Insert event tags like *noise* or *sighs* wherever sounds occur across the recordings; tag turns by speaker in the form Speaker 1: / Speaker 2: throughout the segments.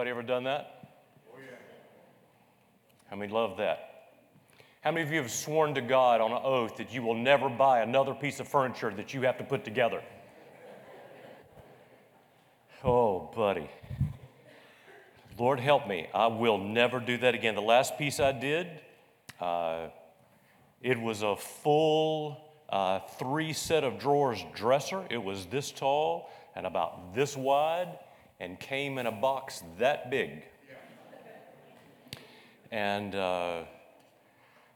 Speaker 1: Anybody ever done that?
Speaker 2: Oh, yeah.
Speaker 1: How many love that? How many of you have sworn to God on an oath that you will never buy another piece of furniture that you have to put together? Oh, buddy. Lord help me. I will never do that again. The last piece I did, uh, it was a full uh, three set of drawers dresser. It was this tall and about this wide and came in a box that big. And uh,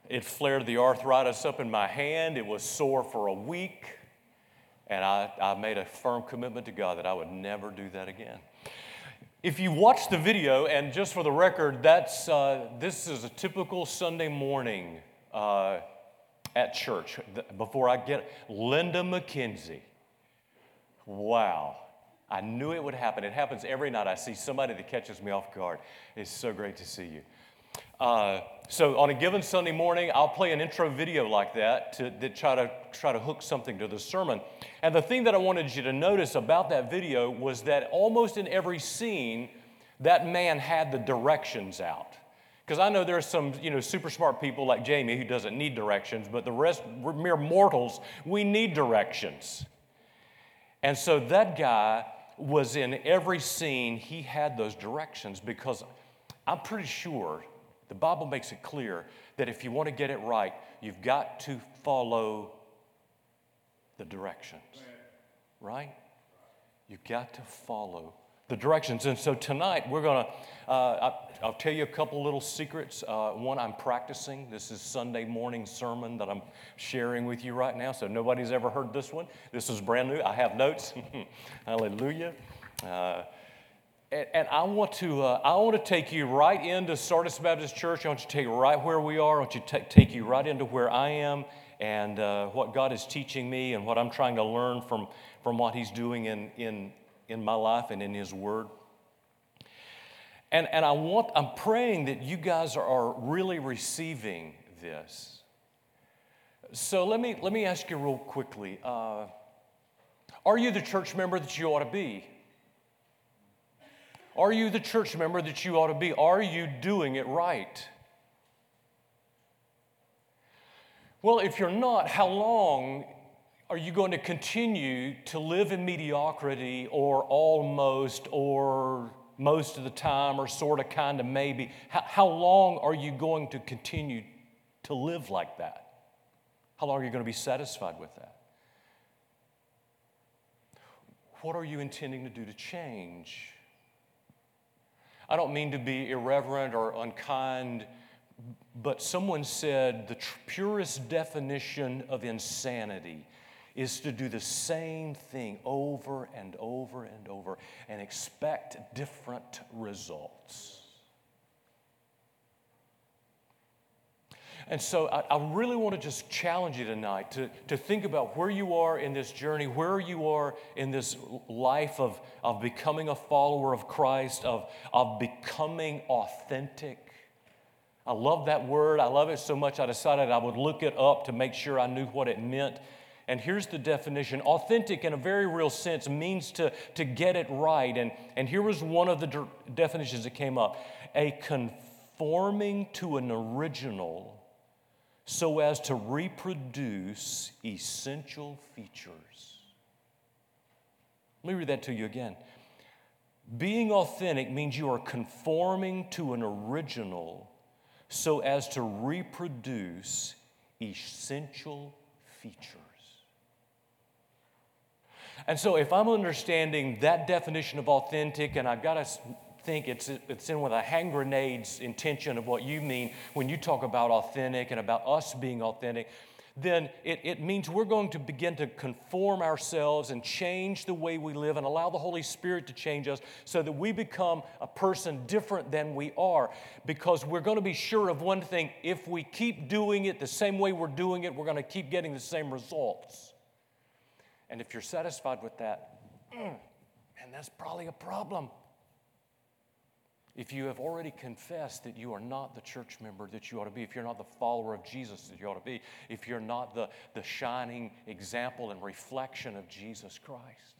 Speaker 1: it flared the arthritis up in my hand. It was sore for a week. And I, I made a firm commitment to God that I would never do that again. If you watch the video, and just for the record, that's, uh, this is a typical Sunday morning uh, at church. Before I get Linda McKenzie. Wow. I knew it would happen. It happens every night. I see somebody that catches me off guard. It's so great to see you. Uh, so on a given Sunday morning, I'll play an intro video like that to, to try to try to hook something to the sermon. And the thing that I wanted you to notice about that video was that almost in every scene, that man had the directions out. Because I know there's some, you know, super smart people like Jamie who doesn't need directions, but the rest, we're mere mortals, we need directions. And so that guy was in every scene, he had those directions because I'm pretty sure the Bible makes it clear that if you want to get it right, you've got to follow the directions. Right? You've got to follow the directions. And so tonight we're going to, uh, I'll tell you a couple little secrets. Uh, one, I'm practicing. This is Sunday morning sermon that I'm sharing with you right now. So nobody's ever heard this one. This is brand new. I have notes. *laughs* Hallelujah. Uh, and, and, I want to uh, I want to take you right into Sardis Baptist Church. I want you to take you right where we are. I want to take you right into where I am and uh, what God is teaching me and what I'm trying to learn from, from what He's doing in, in, in my life and in His Word. And, and I want, I'm praying that you guys are, really receiving this. So let me, let me ask you real quickly uh, Are you the church member that you ought to be? Are you the church member that you ought to be? Are you doing it right? Well, if you're not, how long are you going to continue to live in mediocrity or almost or most of the time or sort of kind of maybe? How, how long are you going to continue to live like that? How long are you going to be satisfied with that? What are you intending to do to change? I don't mean to be irreverent or unkind, but someone said the tr- purest definition of insanity is to do the same thing over and over and over and expect different results. And so I, I, really want to just challenge you tonight to, to think about where you are in this journey, where you are in this life of, of becoming a follower of Christ, of, of becoming authentic. I love that word. I love it so much I decided I would look it up to make sure I knew what it meant. And here's the definition authentic, in a very real sense, means to, to get it right. And, and here was one of the de- definitions that came up a conforming to an original so as to reproduce essential features. Let me read that to you again. Being authentic means you are conforming to an original so as to reproduce essential features. And so, if I'm understanding that definition of authentic, and I've got to think it's, it's in with a hand grenade's intention of what you mean when you talk about authentic and about us being authentic, then it, it means we're going to begin to conform ourselves and change the way we live and allow the Holy Spirit to change us so that we become a person different than we are. Because we're going to be sure of one thing if we keep doing it the same way we're doing it, we're going to keep getting the same results. And if you're satisfied with that, mm, and that's probably a problem. If you have already confessed that you are not the church member that you ought to be, if you're not the follower of Jesus that you ought to be, if you're not the, the shining example and reflection of Jesus Christ.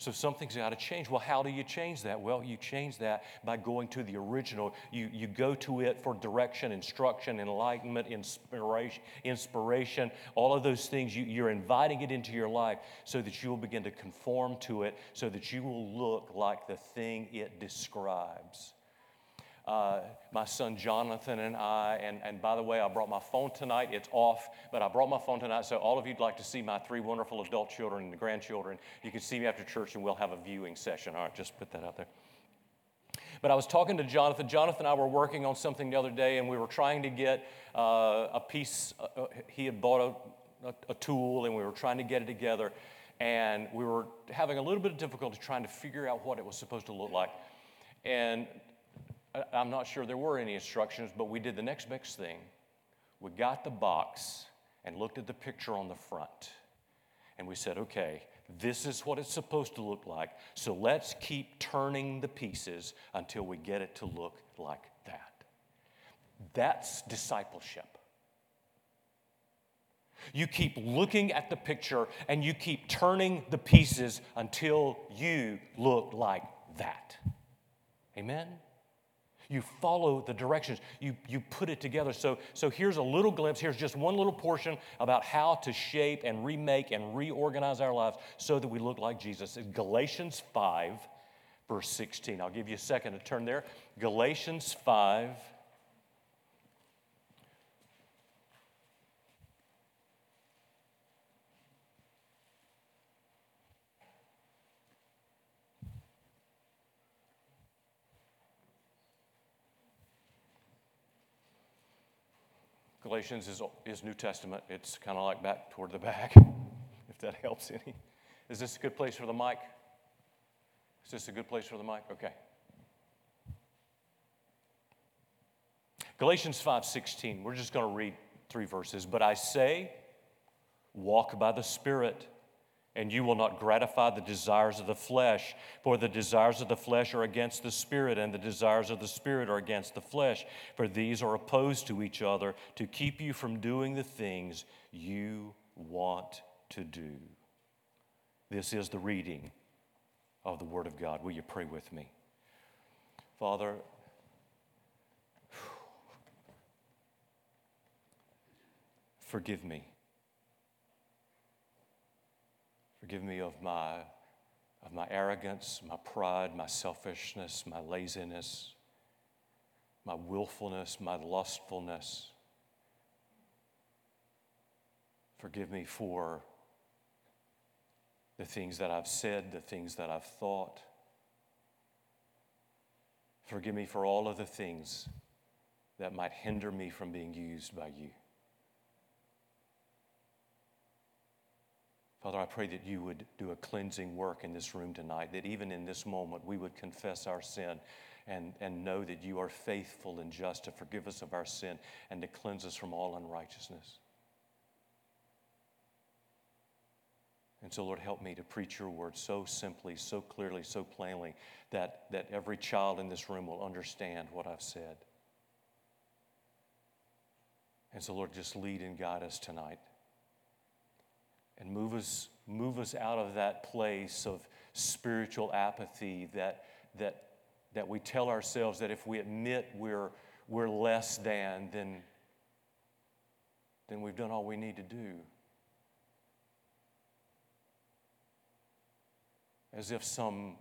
Speaker 1: So something's got to change. Well, how do you change that? Well, you change that by going to the original. You, you go to it for direction, instruction, enlightenment, inspiration, inspiration all of those things. You, you're inviting it into your life so that you will begin to conform to it, so that you will look like the thing it describes uh, my son Jonathan and I. And, and by the way, I brought my phone tonight. It's off, but I brought my phone tonight. So, all of you'd like to see my three wonderful adult children and the grandchildren, you can see me after church and we'll have a viewing session. All right, just put that out there. But I was talking to Jonathan. Jonathan and I were working on something the other day, and we were trying to get uh, a piece. Uh, uh he had bought a, a, a tool, and we were trying to get it together. And we were having a little bit of difficulty trying to figure out what it was supposed to look like. And I'm not sure there were any instructions, but we did the next best thing. We got the box and looked at the picture on the front. And we said, okay, this is what it's supposed to look like. So let's keep turning the pieces until we get it to look like that. That's discipleship. You keep looking at the picture and you keep turning the pieces until you look like that. Amen? You follow the directions, you, you put it together. So, so here's a little glimpse. Here's just one little portion about how to shape and remake and reorganize our lives so that we look like Jesus. Galatians 5, verse 16. I'll give you a second to turn there. Galatians 5, Galatians is, is New Testament. It's kind of like back toward the back, *laughs* if that helps any. Is this a good place for the mic? Is this a good place for the mic? Okay. Galatians 5:16. We're just going to read three verses. But I say, walk by the Spirit and you will not gratify the desires of the flesh. For the desires of the flesh are against the Spirit, and the desires of the Spirit are against the flesh. For these are opposed to each other to keep you from doing the things you want to do. This is the reading of the Word of God. Will you pray with me? Father, *sighs* forgive me Forgive me of my, of my arrogance, my pride, my selfishness, my laziness, my willfulness, my lustfulness. Forgive me for the things that I've said, the things that I've thought. Forgive me for all of the things that might hinder me from being used by you. Father, I pray that you would do a cleansing work in this room tonight, that even in this moment we would confess our sin and, and know that you are faithful and just to forgive us of our sin and to cleanse us from all unrighteousness. And so, Lord, help me to preach your word so simply, so clearly, so plainly that, that every child in this room will understand what I've said. And so, Lord, just lead and guide us tonight and move us, move us out of that place of spiritual apathy that, that, that we tell ourselves that if we admit we're, we're less than, then, then we've done all we need to do. As if some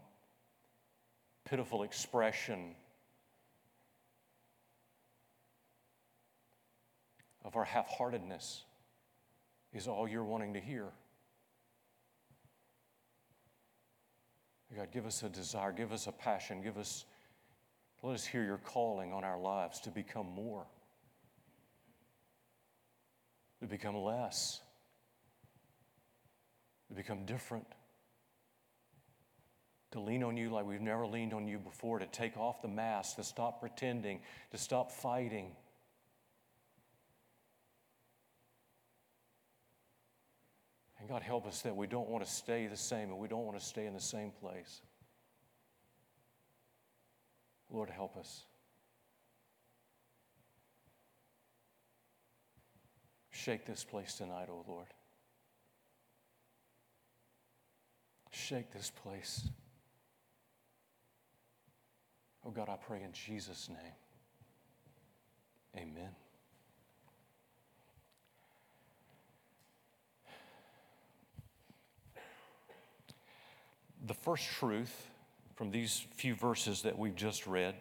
Speaker 1: pitiful expression of our half heartedness is all you're wanting to hear. God, give us a desire, give us a passion, give us, let us hear your calling on our lives to become more, to become less, to become different, to lean on you like we've never leaned on you before, to take off the mask, to stop pretending, to stop fighting. God, help us that we don't want to stay the same and we don't want to stay in the same place. Lord, help us. Shake this place tonight, O oh Lord. Shake this place. Oh God, I pray in Jesus' name. Amen. The first truth from these few verses that we've just read,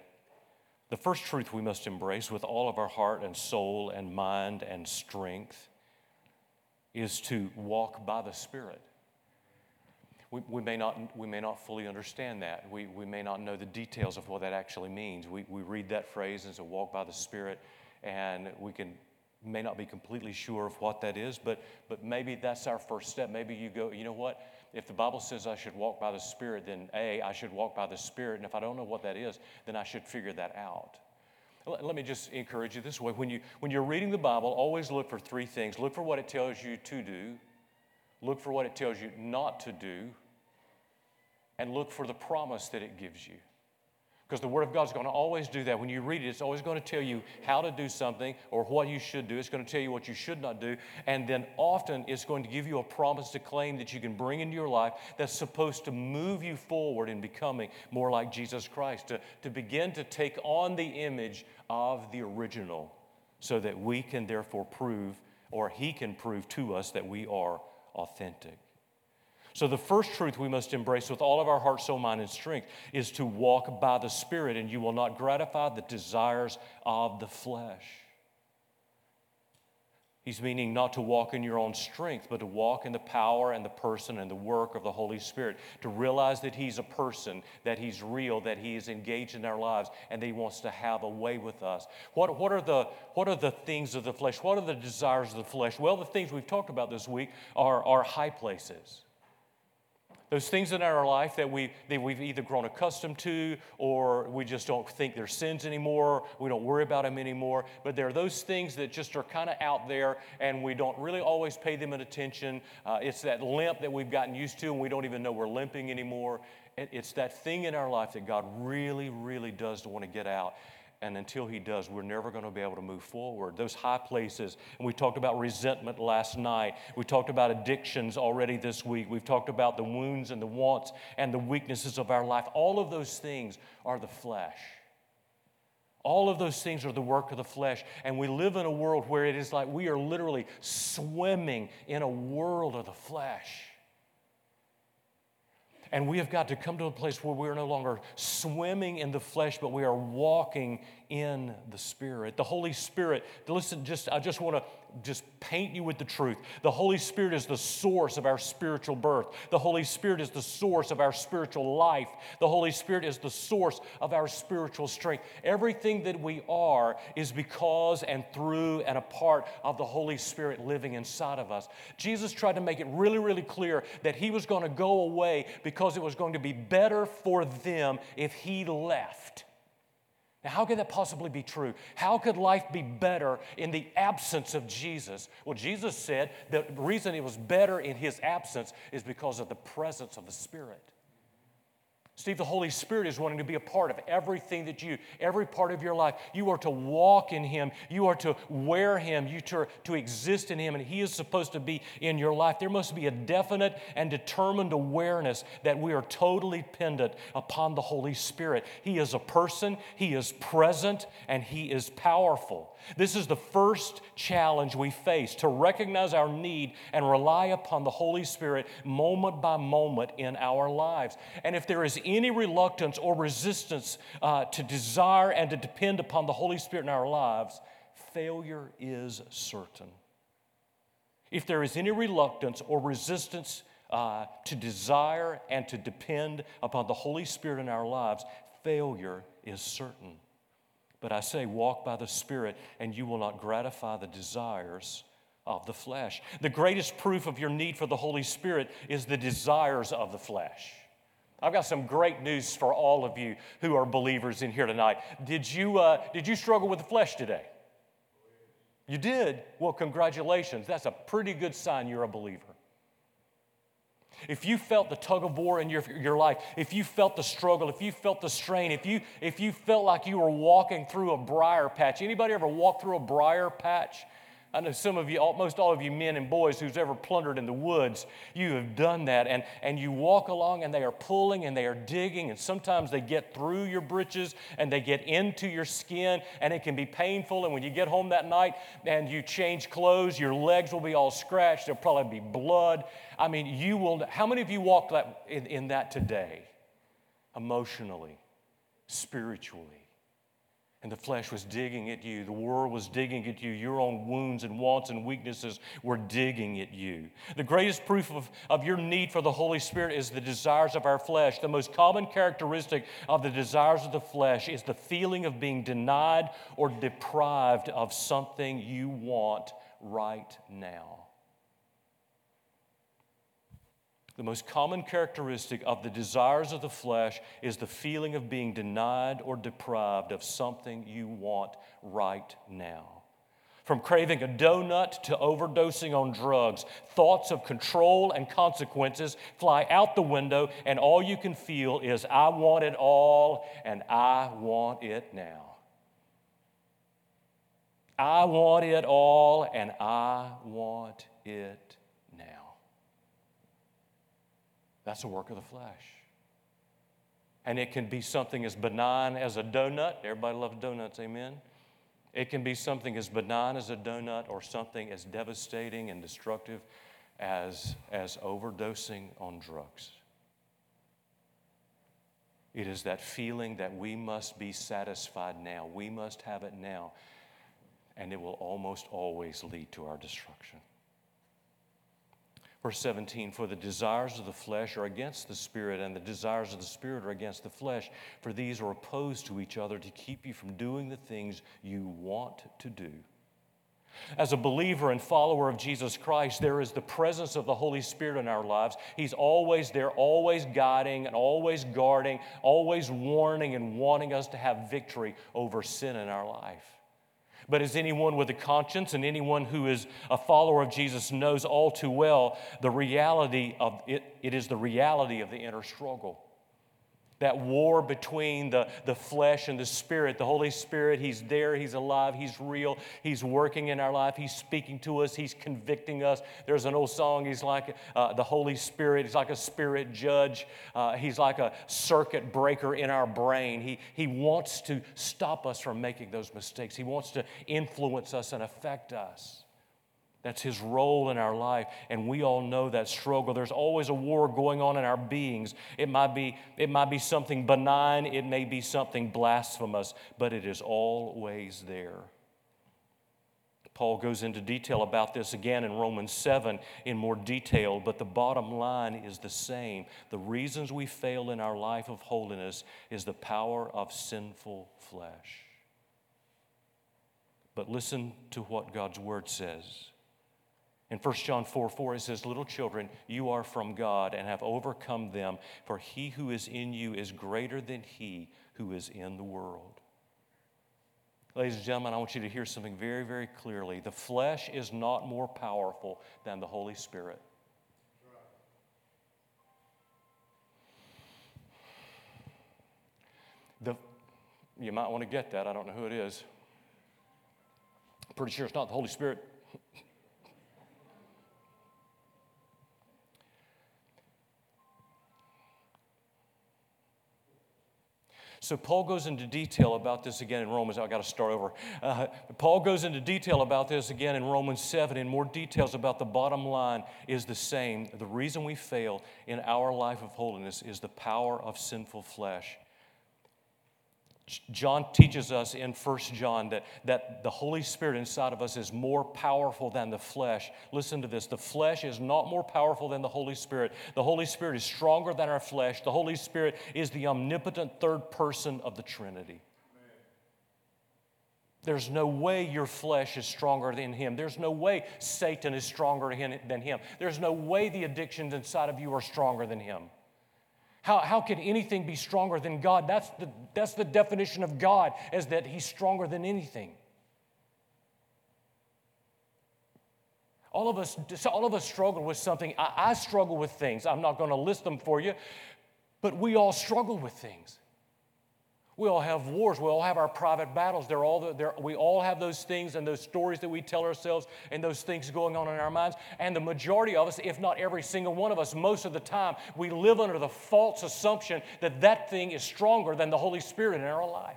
Speaker 1: the first truth we must embrace with all of our heart and soul and mind and strength is to walk by the Spirit. We, we, may, not, we may not fully understand that. We, we may not know the details of what that actually means. We, we read that phrase as a walk by the Spirit, and we can may not be completely sure of what that is, but, but maybe that's our first step. Maybe you go, you know what? If the Bible says I should walk by the Spirit, then A, I should walk by the Spirit. And if I don't know what that is, then I should figure that out. Let me just encourage you this way. When, you, when you're reading the Bible, always look for three things look for what it tells you to do, look for what it tells you not to do, and look for the promise that it gives you. Because the Word of God is going to always do that. When you read it, it's always going to tell you how to do something or what you should do. It's going to tell you what you should not do. And then often it's going to give you a promise to claim that you can bring into your life that's supposed to move you forward in becoming more like Jesus Christ, to, to begin to take on the image of the original so that we can therefore prove, or He can prove to us that we are authentic. So, the first truth we must embrace with all of our heart, soul, mind, and strength is to walk by the Spirit, and you will not gratify the desires of the flesh. He's meaning not to walk in your own strength, but to walk in the power and the person and the work of the Holy Spirit. To realize that He's a person, that He's real, that He is engaged in our lives, and that He wants to have a way with us. What, what, are the, what are the things of the flesh? What are the desires of the flesh? Well, the things we've talked about this week are, are high places. Those things in our life that, we, that we've either grown accustomed to or we just don't think they're sins anymore, we don't worry about them anymore. But there are those things that just are kind of out there and we don't really always pay them an attention. Uh, it's that limp that we've gotten used to and we don't even know we're limping anymore. It's that thing in our life that God really, really does want to get out. And until he does, we're never going to be able to move forward. Those high places, and we talked about resentment last night. We talked about addictions already this week. We've talked about the wounds and the wants and the weaknesses of our life. All of those things are the flesh. All of those things are the work of the flesh. And we live in a world where it is like we are literally swimming in a world of the flesh. And we have got to come to a place where we are no longer swimming in the flesh, but we are walking in the Spirit. The Holy Spirit, listen, just I just want to just paint you with the truth. The Holy Spirit is the source of our spiritual birth. The Holy Spirit is the source of our spiritual life. The Holy Spirit is the source of our spiritual strength. Everything that we are is because and through and a part of the Holy Spirit living inside of us. Jesus tried to make it really, really clear that He was going to go away because it was going to be better for them if He left. How could that possibly be true? How could life be better in the absence of Jesus? Well, Jesus said the reason it was better in his absence is because of the presence of the Spirit. Steve, the Holy Spirit is wanting to be a part of everything that you, every part of your life. You are to walk in Him. You are to wear Him. You to, to exist in Him, and He is supposed to be in your life. There must be a definite and determined awareness that we are totally dependent upon the Holy Spirit. He is a person, He is present, and He is powerful. This is the first challenge we face to recognize our need and rely upon the Holy Spirit moment by moment in our lives. And if there is any reluctance or resistance uh, to desire and to depend upon the Holy Spirit in our lives, failure is certain. If there is any reluctance or resistance uh, to desire and to depend upon the Holy Spirit in our lives, failure is certain. But I say, walk by the Spirit, and you will not gratify the desires of the flesh. The greatest proof of your need for the Holy Spirit is the desires of the flesh. I've got some great news for all of you who are believers in here tonight. Did you, uh, did you struggle with the flesh today? You did? Well, congratulations. That's a pretty good sign you're a believer. If you felt the tug of war in your, your life, if you felt the struggle, if you felt the strain, if you, if you felt like you were walking through a briar patch, anybody ever walked through a briar patch? I know some of you, almost all of you men and boys who's ever plundered in the woods, you have done that. And, and you walk along and they are pulling and they are digging, and sometimes they get through your breeches and they get into your skin, and it can be painful. And when you get home that night and you change clothes, your legs will be all scratched, there'll probably be blood. I mean, you will, how many of you walked that, in, in that today? Emotionally, spiritually and the flesh was digging at you. The world was digging at you. Your own wounds and wants and weaknesses were digging at you. The greatest proof of, of your need for the Holy Spirit is the desires of our flesh. The most common characteristic of the desires of the flesh is the feeling of being denied or deprived of something you want right now. The most common characteristic of the desires of the flesh is the feeling of being denied or deprived of something you want right now. From craving a donut to overdosing on drugs, thoughts of control and consequences fly out the window, and all you can feel is, I want it all, and I want it now. I want it all, and I want it That's a work of the flesh. And it can be something as benign as a donut. Everybody loves donuts, amen? It can be something as benign as a donut or something as devastating and destructive as, as overdosing on drugs. It is that feeling that we must be satisfied now. We must have it now. And it will almost always lead to our destruction. Verse 17, for the desires of the flesh are against the spirit, and the desires of the spirit are against the flesh, for these are opposed to each other to keep you from doing the things you want to do. As a believer and follower of Jesus Christ, there is the presence of the Holy Spirit in our lives. He's always there, always guiding and always guarding, always warning and wanting us to have victory over sin in our life. But as anyone with a conscience and anyone who is a follower of Jesus knows all too well, the reality of it, it is the reality of the inner struggle that war between the, the flesh and the spirit. The Holy Spirit, He's there, He's alive, He's real, He's working in our life, He's speaking to us, He's convicting us. There's an old song, He's like uh, the Holy Spirit, He's like a spirit judge, uh, He's like a circuit breaker in our brain. He, he wants to stop us from making those mistakes, He wants to influence us and affect us. That's his role in our life. And we all know that struggle. There's always a war going on in our beings. It might be, it might be something benign, it may be something blasphemous, but it is always there. Paul goes into detail about this again in Romans 7 in more detail, but the bottom line is the same. The reasons we fail in our life of holiness is the power of sinful flesh. But listen to what God's word says. In 1 John 4 4, it says, Little children, you are from God and have overcome them, for he who is in you is greater than he who is in the world. Ladies and gentlemen, I want you to hear something very, very clearly. The flesh is not more powerful than the Holy Spirit. The, you might want to get that. I don't know who it is. pretty sure it's not the Holy Spirit. So Paul goes into detail about this again in Romans. I got to start over. Uh, Paul goes into detail about this again in Romans 7, in more details about the bottom line is the same. The reason we fail in our life of holiness is the power of sinful flesh. John teaches us in 1 John that, that the Holy Spirit inside of us is more powerful than the flesh. Listen to this the flesh is not more powerful than the Holy Spirit. The Holy Spirit is stronger than our flesh. The Holy Spirit is the omnipotent third person of the Trinity. There's no way your flesh is stronger than him. There's no way Satan is stronger than him. There's no way the addictions inside of you are stronger than him. How, how can anything be stronger than God? That's the, that's the definition of God, is that He's stronger than anything. All of us, all of us struggle with something. I, I struggle with things. I'm not going to list them for you, but we all struggle with things. We all have wars. We all have our private battles. They're all they're, we all have those things and those stories that we tell ourselves and those things going on in our minds. And the majority of us, if not every single one of us, most of the time, we live under the false assumption that that thing is stronger than the Holy Spirit in our life.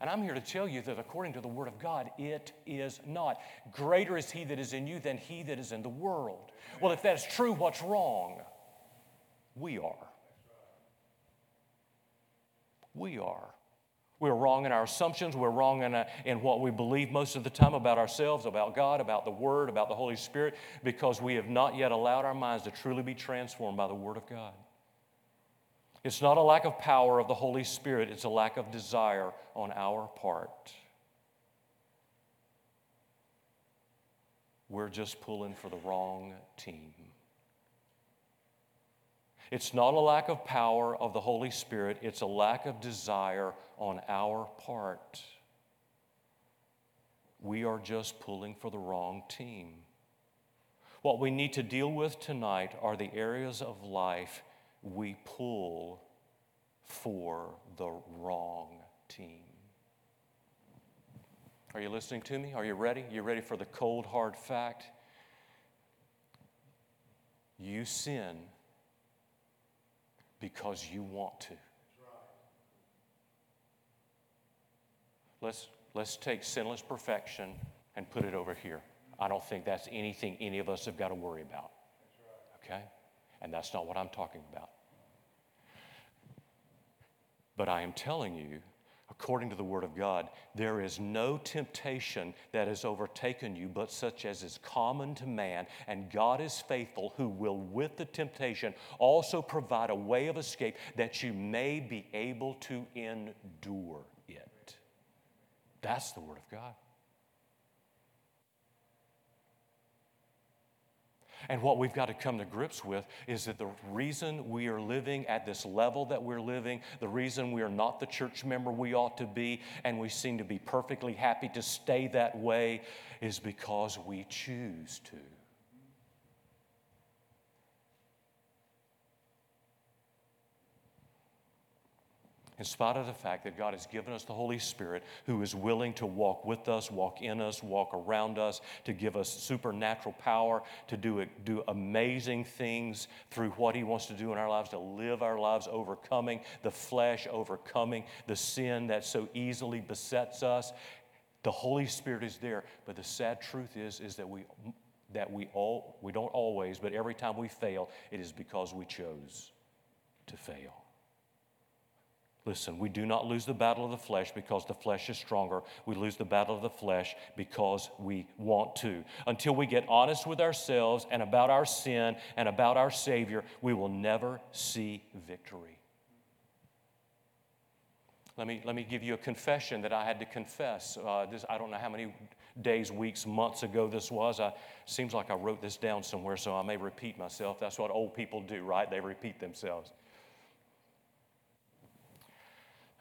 Speaker 1: And I'm here to tell you that according to the Word of God, it is not. Greater is He that is in you than He that is in the world. Well, if that's true, what's wrong? We are. We are. We're wrong in our assumptions. We're wrong in, a, uh, in what we believe most of the time about ourselves, about God, about the Word, about the Holy Spirit, because we have not yet allowed our minds to truly be transformed by the Word of God. It's not a lack of power of the Holy Spirit, it's a lack of desire on our part. We're just pulling for the wrong team. It's not a lack of power of the Holy Spirit, it's a lack of desire on our part. We are just pulling for the wrong team. What we need to deal with tonight are the areas of life we pull for the wrong team. Are you listening to me? Are you ready? You ready for the cold, hard fact? You sin because you want to. Let's, let's take sinless perfection and put it over here. I don't think that's anything any of us have got to worry about. Okay? And that's not what I'm talking about. But I am telling you according to the Word of God, there is no temptation that has overtaken you but such as is common to man, and God is faithful, who will with the temptation also provide a way of escape that you may be able to endure it. That's the Word of God. And what we've got to come to grips with is that the reason we are living at this level that we're living, the reason we are not the church member we ought to be, and we seem to be perfectly happy to stay that way, is because we choose to. In spite of the fact that God has given us the Holy Spirit who is willing to walk with us, walk in us, walk around us, to give us supernatural power, to do, do amazing things through what He wants to do in our lives, to live our lives overcoming the flesh, overcoming the sin that so easily besets us. The Holy Spirit is there, but the sad truth is, is that we that we all we don't always, but every time we fail, it is because we chose to fail. Listen, we do not lose the battle of the flesh because the flesh is stronger. We lose the battle of the flesh because we want to. Until we get honest with ourselves and about our sin and about our Savior, we will never see victory. Let me, let me give you a confession that I had to confess. Uh, this, I don't know how many days, weeks, months ago this was. I, seems like I wrote this down somewhere, so I may repeat myself. That's what old people do, right? They repeat themselves.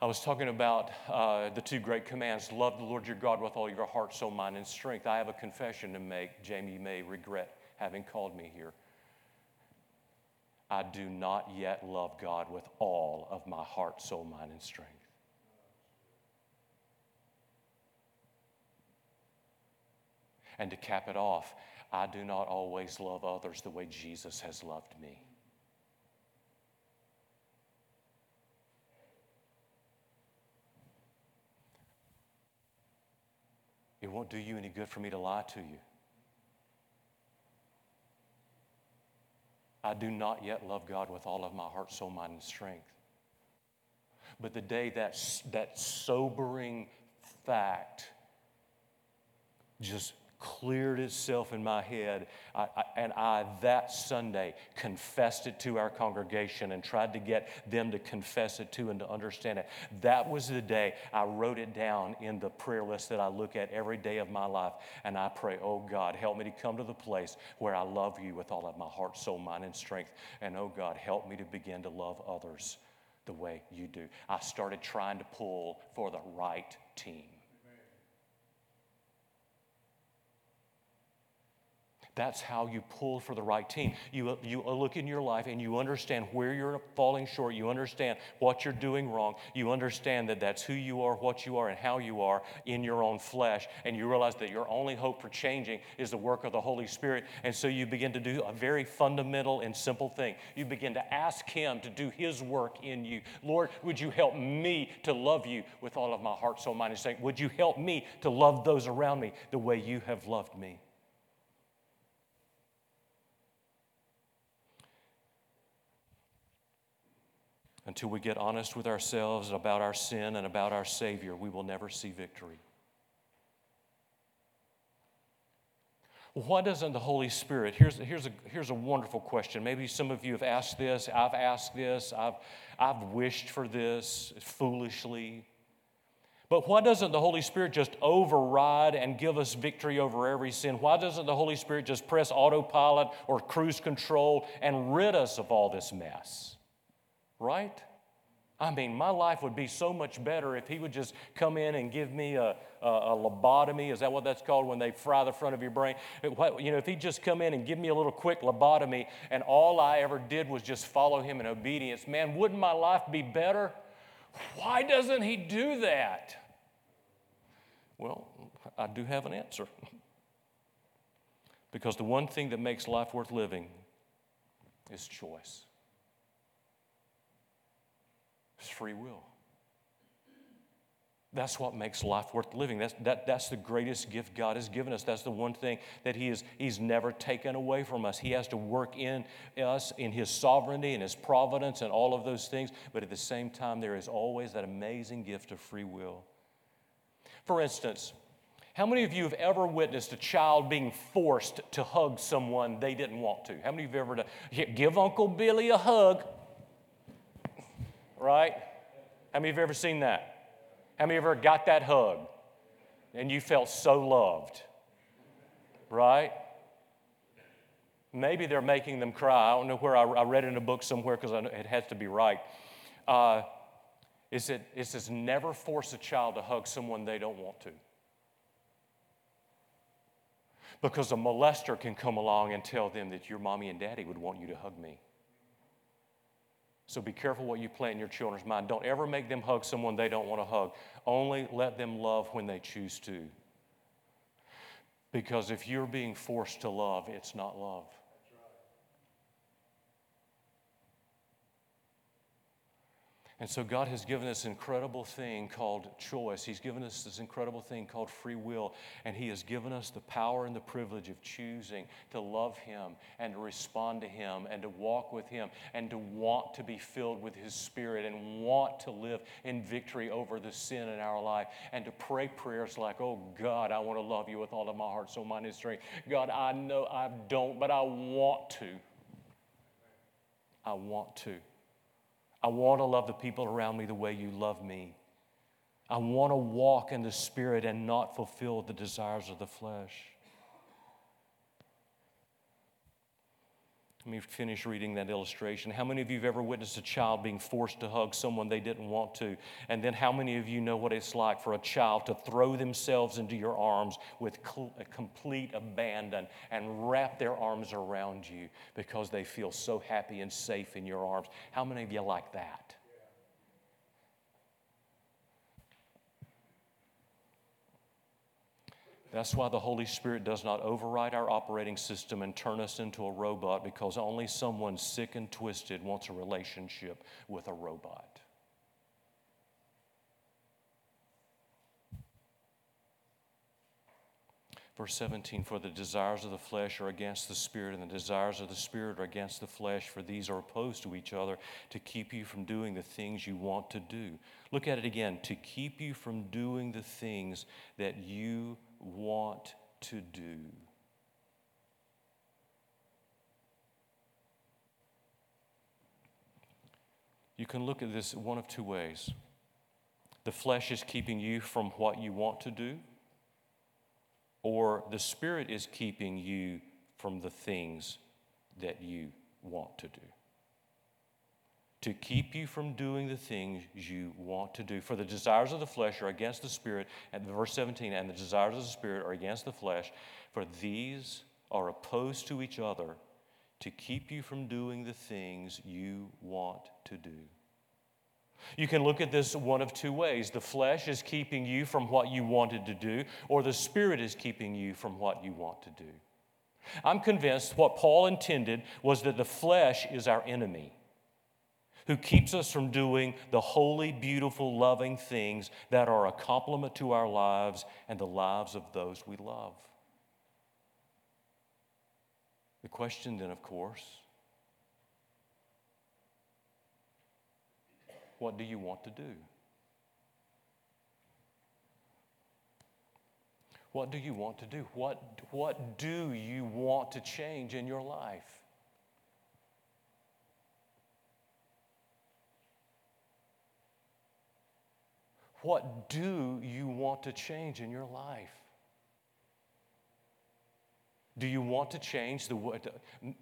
Speaker 1: I was talking about uh, the two great commands love the Lord your God with all your heart, soul, mind, and strength. I have a confession to make. Jamie may regret having called me here. I do not yet love God with all of my heart, soul, mind, and strength. And to cap it off, I do not always love others the way Jesus has loved me. It won't do you any good for me to lie to you. I do not yet love God with all of my heart, soul, mind, and strength. But the day that, that sobering fact just cleared itself in my head. I, I, and I, that Sunday, confessed it to our congregation and tried to get them to confess it to and to understand it. That was the day I wrote it down in the prayer list that I look at every day of my life. And I pray, oh God, help me to come to the place where I love you with all of my heart, soul, mind, and strength. And oh God, help me to begin to love others the way you do. I started trying to pull for the right team. That's how you pull for the right team. You, you look in your life and you understand where you're falling short. You understand what you're doing wrong. You understand that that's who you are, what you are, and how you are in your own flesh. And you realize that your only hope for changing is the work of the Holy Spirit. And so you begin to do a very fundamental and simple thing. You begin to ask Him to do His work in you. Lord, would you help me to love you with all of my heart, soul, mind, and strength? Would you help me to love those around me the way you have loved me? Until we get honest with ourselves about our sin and about our Savior, we will never see victory. Why doesn't the Holy Spirit? Here's, here's, a, here's a wonderful question. Maybe some of you have asked this. I've asked this. I've, I've wished for this foolishly. But why doesn't the Holy Spirit just override and give us victory over every sin? Why doesn't the Holy Spirit just press autopilot or cruise control and rid us of all this mess? Right? I mean, my life would be so much better if he would just come in and give me a, a, a, lobotomy. Is that what that's called when they fry the front of your brain? You know, if he'd just come in and give me a little quick lobotomy and all I ever did was just follow him in obedience, man, wouldn't my life be better? Why doesn't he do that? Well, I do have an answer. *laughs* because the one thing that makes life worth living is choice. It's free will. That's what makes life worth living. That's, that, that's the greatest gift God has given us. That's the one thing that he is, He's never taken away from us. He has to work in us in His sovereignty and His providence and all of those things. But at the same time, there is always that amazing gift of free will. For instance, how many of you have ever witnessed a child being forced to hug someone they didn't want to? How many of you have ever done? Give Uncle Billy a hug right? How many of you have ever seen that? How many of you ever got that hug and you felt so loved? Right? Maybe they're making them cry. I don't know where I, I read in a book somewhere because it has to be right. Uh, is it, it says never force a child to hug someone they don't want to. Because a molester can come along and tell them that your mommy and daddy would want you to hug me. So be careful what you plant in your children's mind. Don't ever make them hug someone they don't want to hug. Only let them love when they choose to. Because if you're being forced to love, it's not love. And so God has given us incredible thing called choice. He's given us this incredible thing called free will. And He has given us the power and the privilege of choosing to love Him and to respond to Him and to walk with Him and to want to be filled with His Spirit and want to live in victory over the sin in our life and to pray prayers like, oh God, I want to love you with all of my heart, soul, mind, and strength. God, I know I don't, but I want to. I want to. I want to love the people around me the way you love me. I want to walk in the Spirit and not fulfill the desires of the flesh. Let me finish reading that illustration. How many of you have ever witnessed a child being forced to hug someone they didn't want to? And then how many of you know what it's like for a child to throw themselves into your arms with complete abandon and wrap their arms around you because they feel so happy and safe in your arms? How many of you like that? That's why the Holy Spirit does not override our operating system and turn us into a robot because only someone sick and twisted wants a relationship with a robot. Verse 17, for the desires of the flesh are against the spirit, and the desires of the spirit are against the flesh, for these are opposed to each other to keep you from doing the things you want to do. Look at it again to keep you from doing the things that you want to do. You can look at this one of two ways. The flesh is keeping you from what you want to do, or the spirit is keeping you from the things that you want to do to keep you from doing the things you want to do. For the desires of the flesh are against the spirit, and verse 17, and the desires of the spirit are against the flesh, for these are opposed to each other to keep you from doing the things you want to do. You can look at this one of two ways. The flesh is keeping you from what you wanted to do, or the spirit is keeping you from what you want to do. I'm convinced what Paul intended was that the flesh is our enemy who keeps us from doing the holy, beautiful, loving things that are a complement to our lives and the lives of those we love. The question then, of course, what do you want to do? What do you want to do? What, what do you want to change in your life? What do you want to change in your life? Do you want to change the way?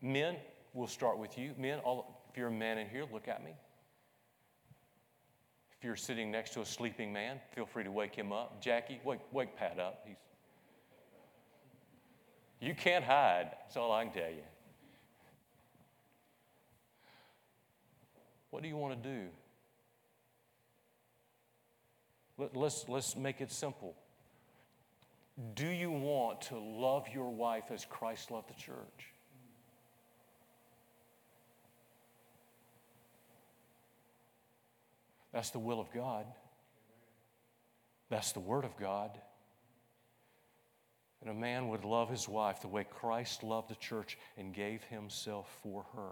Speaker 1: Men, we'll start with you. Men, all, if you're a man in here, look at me. If you're sitting next to a sleeping man, feel free to wake him up. Jackie, wake, wake Pat up. He's, you can't hide. That's all I can tell you. What do you want to do? Let, let's, let's make it simple. Do you want to love your wife as Christ loved the church? That's the will of God. That's the Word of God. And a man would love his wife the way Christ loved the church and gave himself for her.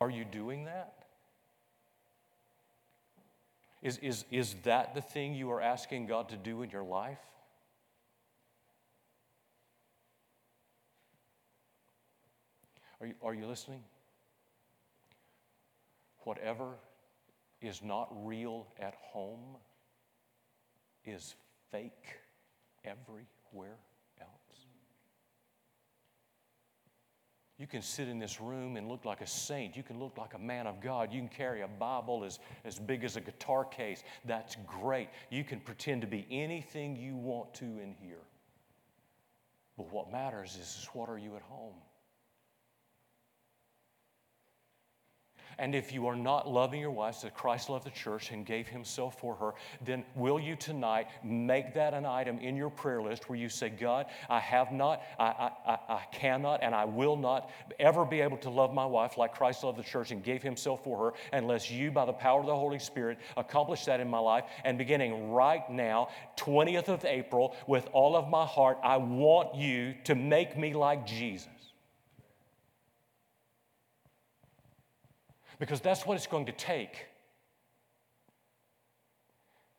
Speaker 1: Are you doing that? Is, is, is that the thing you are asking God to do in your life? Are you, are you listening? Whatever is not real at home is fake everywhere You can sit in this room and look like a saint. You can look like a man of God. You can carry a Bible as, as big as a guitar case. That's great. You can pretend to be anything you want to in here. But what matters is, is what are you at home? And if you are not loving your wife as Christ loved the church and gave himself for her, then will you tonight make that an item in your prayer list where you say, God, I have not, I, I, I cannot, and I will not ever be able to love my wife like Christ loved the church and gave himself for her unless you, by the power of the Holy Spirit, accomplish that in my life. And beginning right now, 20th of April, with all of my heart, I want you to make me like Jesus. Because that's what it's going to take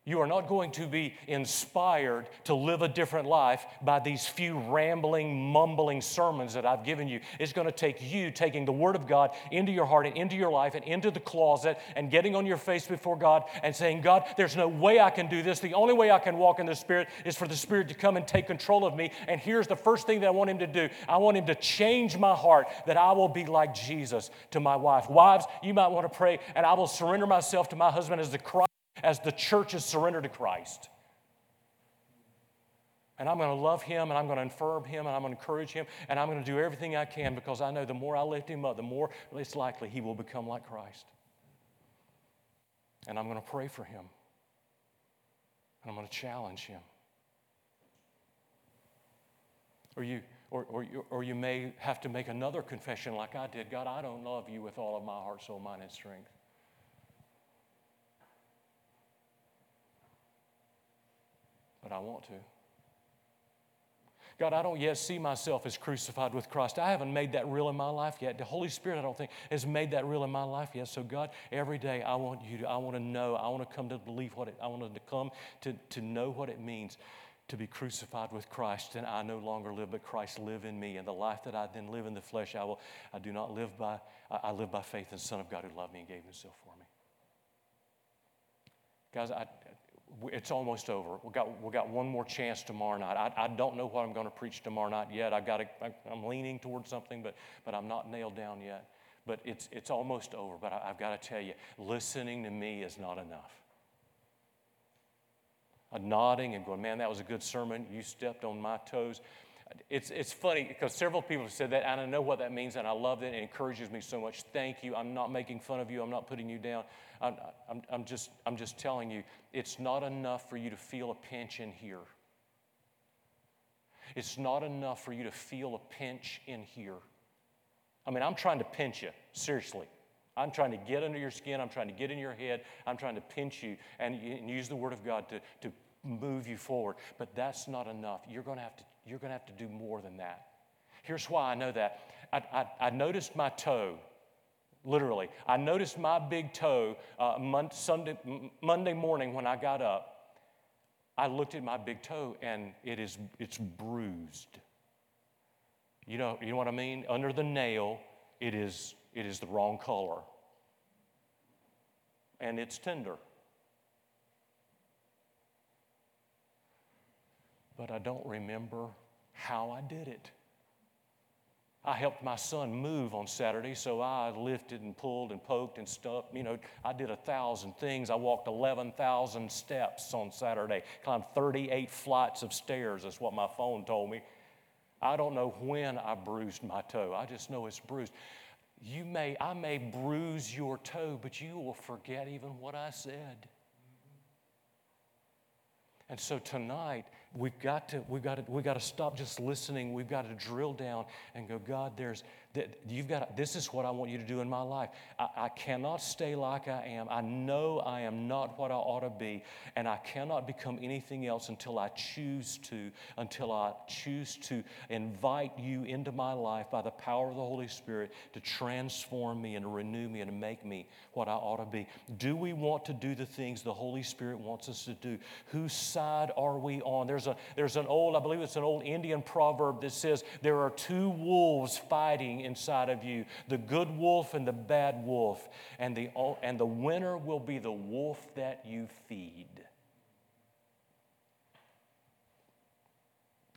Speaker 1: you are not going to be inspired to live a different life by these few rambling, mumbling sermons that I've given you. It's going to take you taking the Word of God into your heart and into your life and into the closet and getting on your face before God and saying, God, there's no way I can do this. The only way I can walk in the Spirit is for the Spirit to come and take control of me. And here's the first thing that I want Him to do I want Him to change my heart that I will be like Jesus to my wife. Wives, you might want to pray, and I will surrender myself to my husband as the Christ as the church is surrendered to Christ. And I'm going to love him and I'm going to affirm him and I'm going to encourage him and I'm going to do everything I can because I know the more I lift him up, the more it's likely he will become like Christ. And I'm going to pray for him. And I'm going to challenge him. Or you, or, or, you, or you may have to make another confession like I did God, I don't love you with all of my heart, soul, mind, and strength. But I want to. God, I don't yet see myself as crucified with Christ. I haven't made that real in my life yet. The Holy Spirit, I don't think, has made that real in my life yet. So, God, every day I want you to, I want to know, I want to come to believe what it, I want to come to, to know what it means to be crucified with Christ. And I no longer live, but Christ live in me. And the life that I then live in the flesh, I will, I do not live by, I live by faith in the Son of God who loved me and gave himself for me. Guys, I, it's almost over. We got we got one more chance tomorrow night. I, I don't know what I'm going to preach tomorrow night yet. I got I'm leaning towards something, but but I'm not nailed down yet. But it's it's almost over. But I, have got to tell you, listening to me is not enough. A nodding and going, man, that was a good sermon. You stepped on my toes. It's, it's funny because several people have said that, and I know what that means, and I love it. It encourages me so much. Thank you. I'm not making fun of you, I'm not putting you down. I'm, I'm, I'm, just, I'm just telling you, it's not enough for you to feel a pinch in here. It's not enough for you to feel a pinch in here. I mean, I'm trying to pinch you, seriously. I'm trying to get under your skin. I'm trying to get in your head. I'm trying to pinch you and, and use the Word of God to, to move you forward. But that's not enough. You're going to have to, you're going to, have to do more than that. Here's why I know that. I, I, I noticed my toe, literally. I noticed my big toe uh, mon- Sunday, Monday morning when I got up. I looked at my big toe and it is, it's bruised. You know, you know what I mean? Under the nail, it is, it is the wrong color. And it's tender. But I don't remember how I did it. I helped my son move on Saturday, so I lifted and pulled and poked and stuff. You know, I did a thousand things. I walked 11,000 steps on Saturday, climbed 38 flights of stairs. That's what my phone told me. I don't know when I bruised my toe. I just know it's bruised. You may, I may bruise your toe, but you will forget even what I said. And so tonight, we've got to, we've got to, we've got to stop just listening. We've got to drill down and go, God, there's, you've got, this is what I want you to do in my life. I, I cannot stay like I am. I know I am not what I ought to be, and I cannot become anything else until I choose to, until I choose to invite you into my life by the power of the Holy Spirit to transform me and renew me and make me what I ought to be. Do we want to do the things the Holy Spirit wants us to do? Whose side are we on? There's, a, there's an old, I believe it's an old Indian proverb that says, There are two wolves fighting inside of you the good wolf and the bad wolf. And the, and the winner will be the wolf that you feed.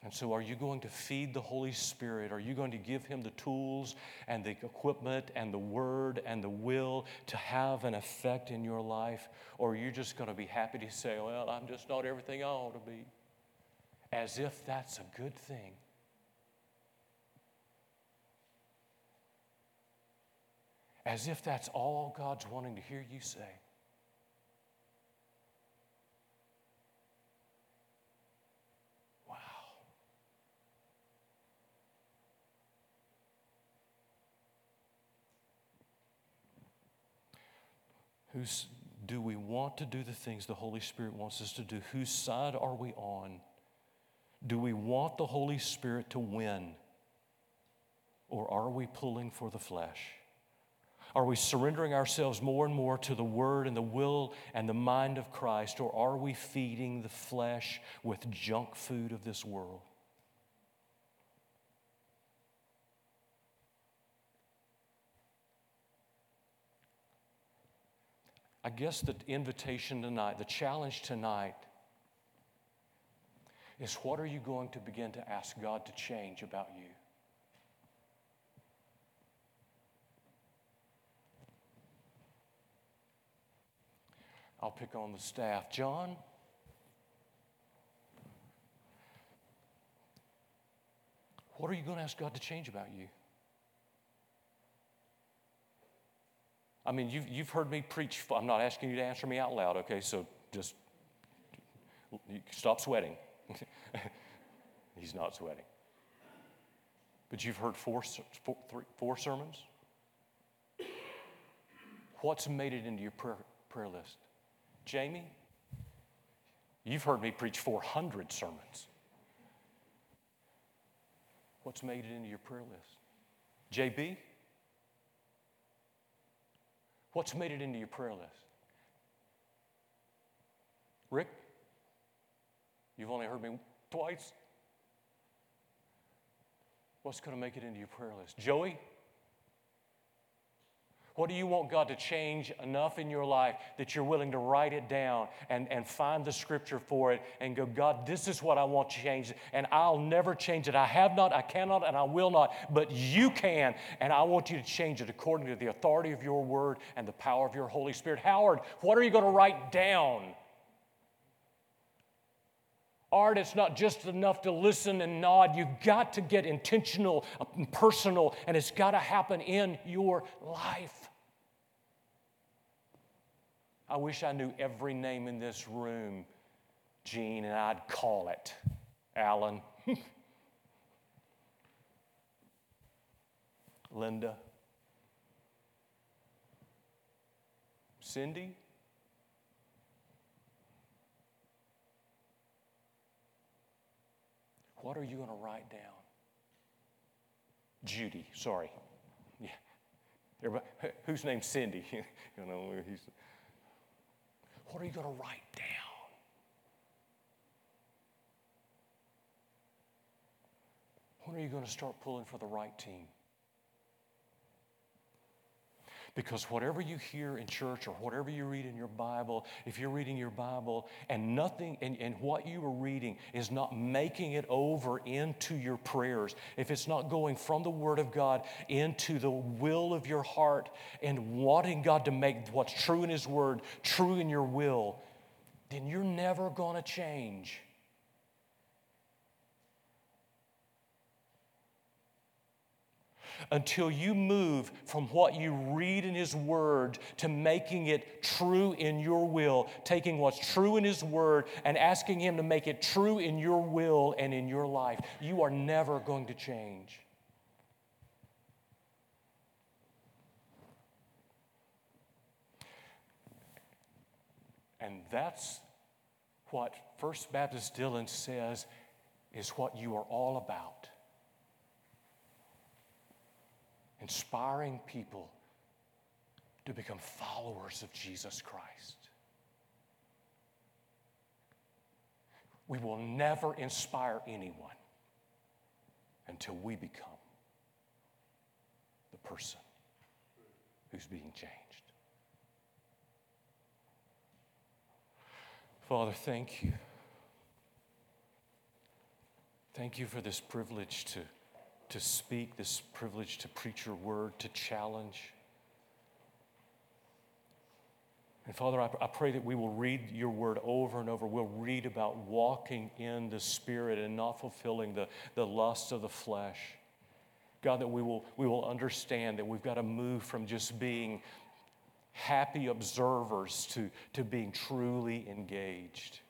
Speaker 1: And so, are you going to feed the Holy Spirit? Are you going to give Him the tools and the equipment and the word and the will to have an effect in your life? Or are you just going to be happy to say, Well, I'm just not everything I ought to be? As if that's a good thing. As if that's all God's wanting to hear you say. Wow. Who's, do we want to do the things the Holy Spirit wants us to do? Whose side are we on? Do we want the Holy Spirit to win? Or are we pulling for the flesh? Are we surrendering ourselves more and more to the word and the will and the mind of Christ, or are we feeding the flesh with junk food of this world? I guess the invitation tonight, the challenge tonight, is what are you going to begin to ask God to change about you? I'll pick on the staff. John? What are you going to ask God to change about you? I mean, you've, you've heard me preach. I'm not asking you to answer me out loud, okay? So just stop sweating. *laughs* He's not sweating. But you've heard four, four, three, four sermons? What's made it into your prayer, prayer list? Jamie, you've heard me preach 400 sermons. What's made it into your prayer list? JB, what's made it into your prayer list? Rick, you've only heard me twice. What's going to make it into your prayer list? Joey, what do you want God to change enough in your life that you're willing to write it down and, and find the scripture for it and go, God, this is what I want to change, and I'll never change it. I have not, I cannot, and I will not, but you can, and I want you to change it according to the authority of your word and the power of your Holy Spirit. Howard, what are you going to write down?
Speaker 2: Art, it's not just enough to listen and nod. You've got to get intentional and personal, and it's got to happen in your life. I wish I knew every name in this room, Gene, and I'd call it Alan, *laughs* Linda, Cindy. What are you going to write down? Judy, sorry. *laughs* Yeah. Everybody, *laughs* whose name's Cindy? *laughs* you know, he's, what are you going to write down? When are you going to start pulling for the right team? Because whatever you hear in church or whatever you read in your Bible, if you're reading your Bible and nothing, and, and what you are reading is not making it over into your prayers, if it's not going from the Word of God into the will of your heart and wanting God to make what's true in His Word true in your will, then you're never going to change. Until you move from what you read in His Word to making it true in your will, taking what's true in His Word and asking Him to make it true in your will and in your life. You are never going to change. And that's what First Baptist Dillon says is what you are all about inspiring people to become followers of Jesus Christ. We will never inspire anyone until we become the person who's being changed. Father, thank you. Thank you for this privilege to to speak, this privilege to preach your word, to challenge. And Father, I, I, pray that we will read your word over and over. We'll read about walking in the Spirit and not fulfilling the, the lusts of the flesh. God, that we will, we will understand that we've got to move from just being happy observers to, to being truly engaged.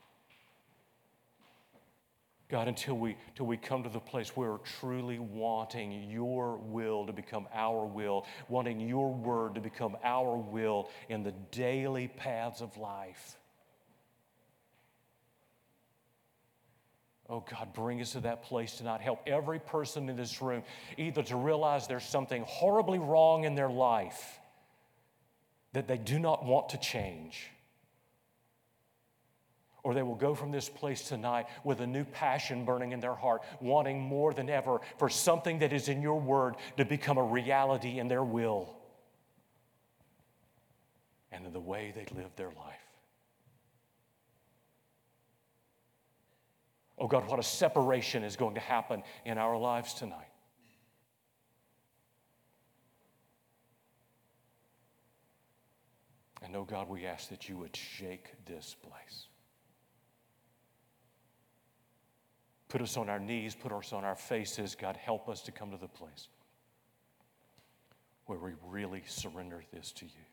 Speaker 2: God, until we, until we come to the place where we're truly wanting your will to become our will, wanting your word to become our will in the daily paths of life. Oh God, bring us to that place tonight. Help every person in this room either to realize there's something horribly wrong in their life that they do not want to change or they will go from this place tonight with a new passion burning in their heart, wanting more than ever for something that is in your word to become a reality in their will and in the way they live their life. Oh God, what a separation is going to happen in our lives tonight. And oh God, we ask that you would shake this place. Put us on our knees, put us on our faces. God, help us to come to the place where we really surrender this to you.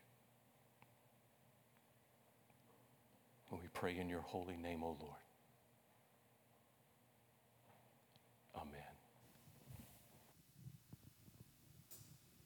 Speaker 2: And we pray in your holy name, O Lord.